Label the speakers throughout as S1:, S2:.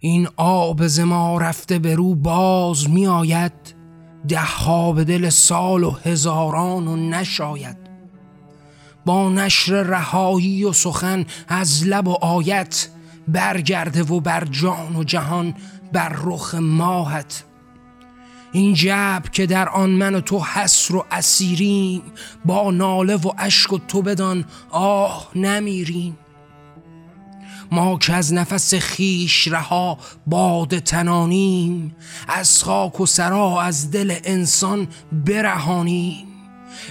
S1: این آب ز ما رفته به رو باز می آید ده به دل سال و هزاران و نشاید. با نشر رهایی و سخن از لب و آیت برگرده و بر جان و جهان بر رخ ماهت. این جب که در آن من و تو حسر و اسیریم با ناله و اشک و تو بدان آه نمیریم. ما که از نفس خیش رها باد تنانیم از خاک و سرا از دل انسان برهانیم.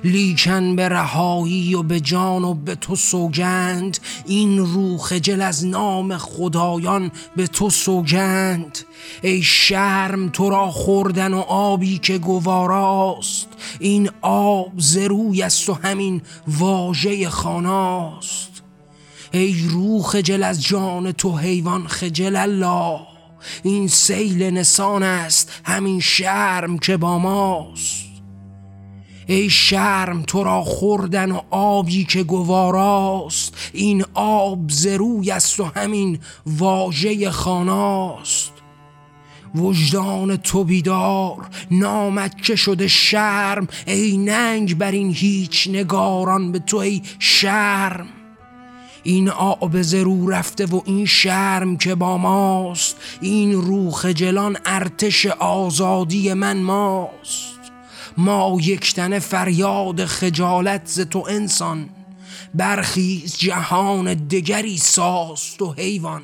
S1: لیکن به رهایی و به جان و به تو سوگند این روح خجل از نام خدایان به تو سوگند. ای شرم تو را خوردن و آبی که گواراست این آب زروی است و همین واژه خاناست. ای روح خجل از جان تو حیوان خجل الله. این سیل نسان است همین شرم که با ماست. ای شرم تو را خوردن و آبی که گواراست. این آب زروی است و همین واژه خاناست. وجدان تو بیدار نامت که شده شرم. ای ننگ بر این هیچ نگاران به تو ای شرم. این آب زرو رفته و این شرم که با ماست این روخ جلان ارتش آزادی من ماست. ما یکتن فریاد خجالت ز تو انسان برخیز جهان دگری ساست و حیوان.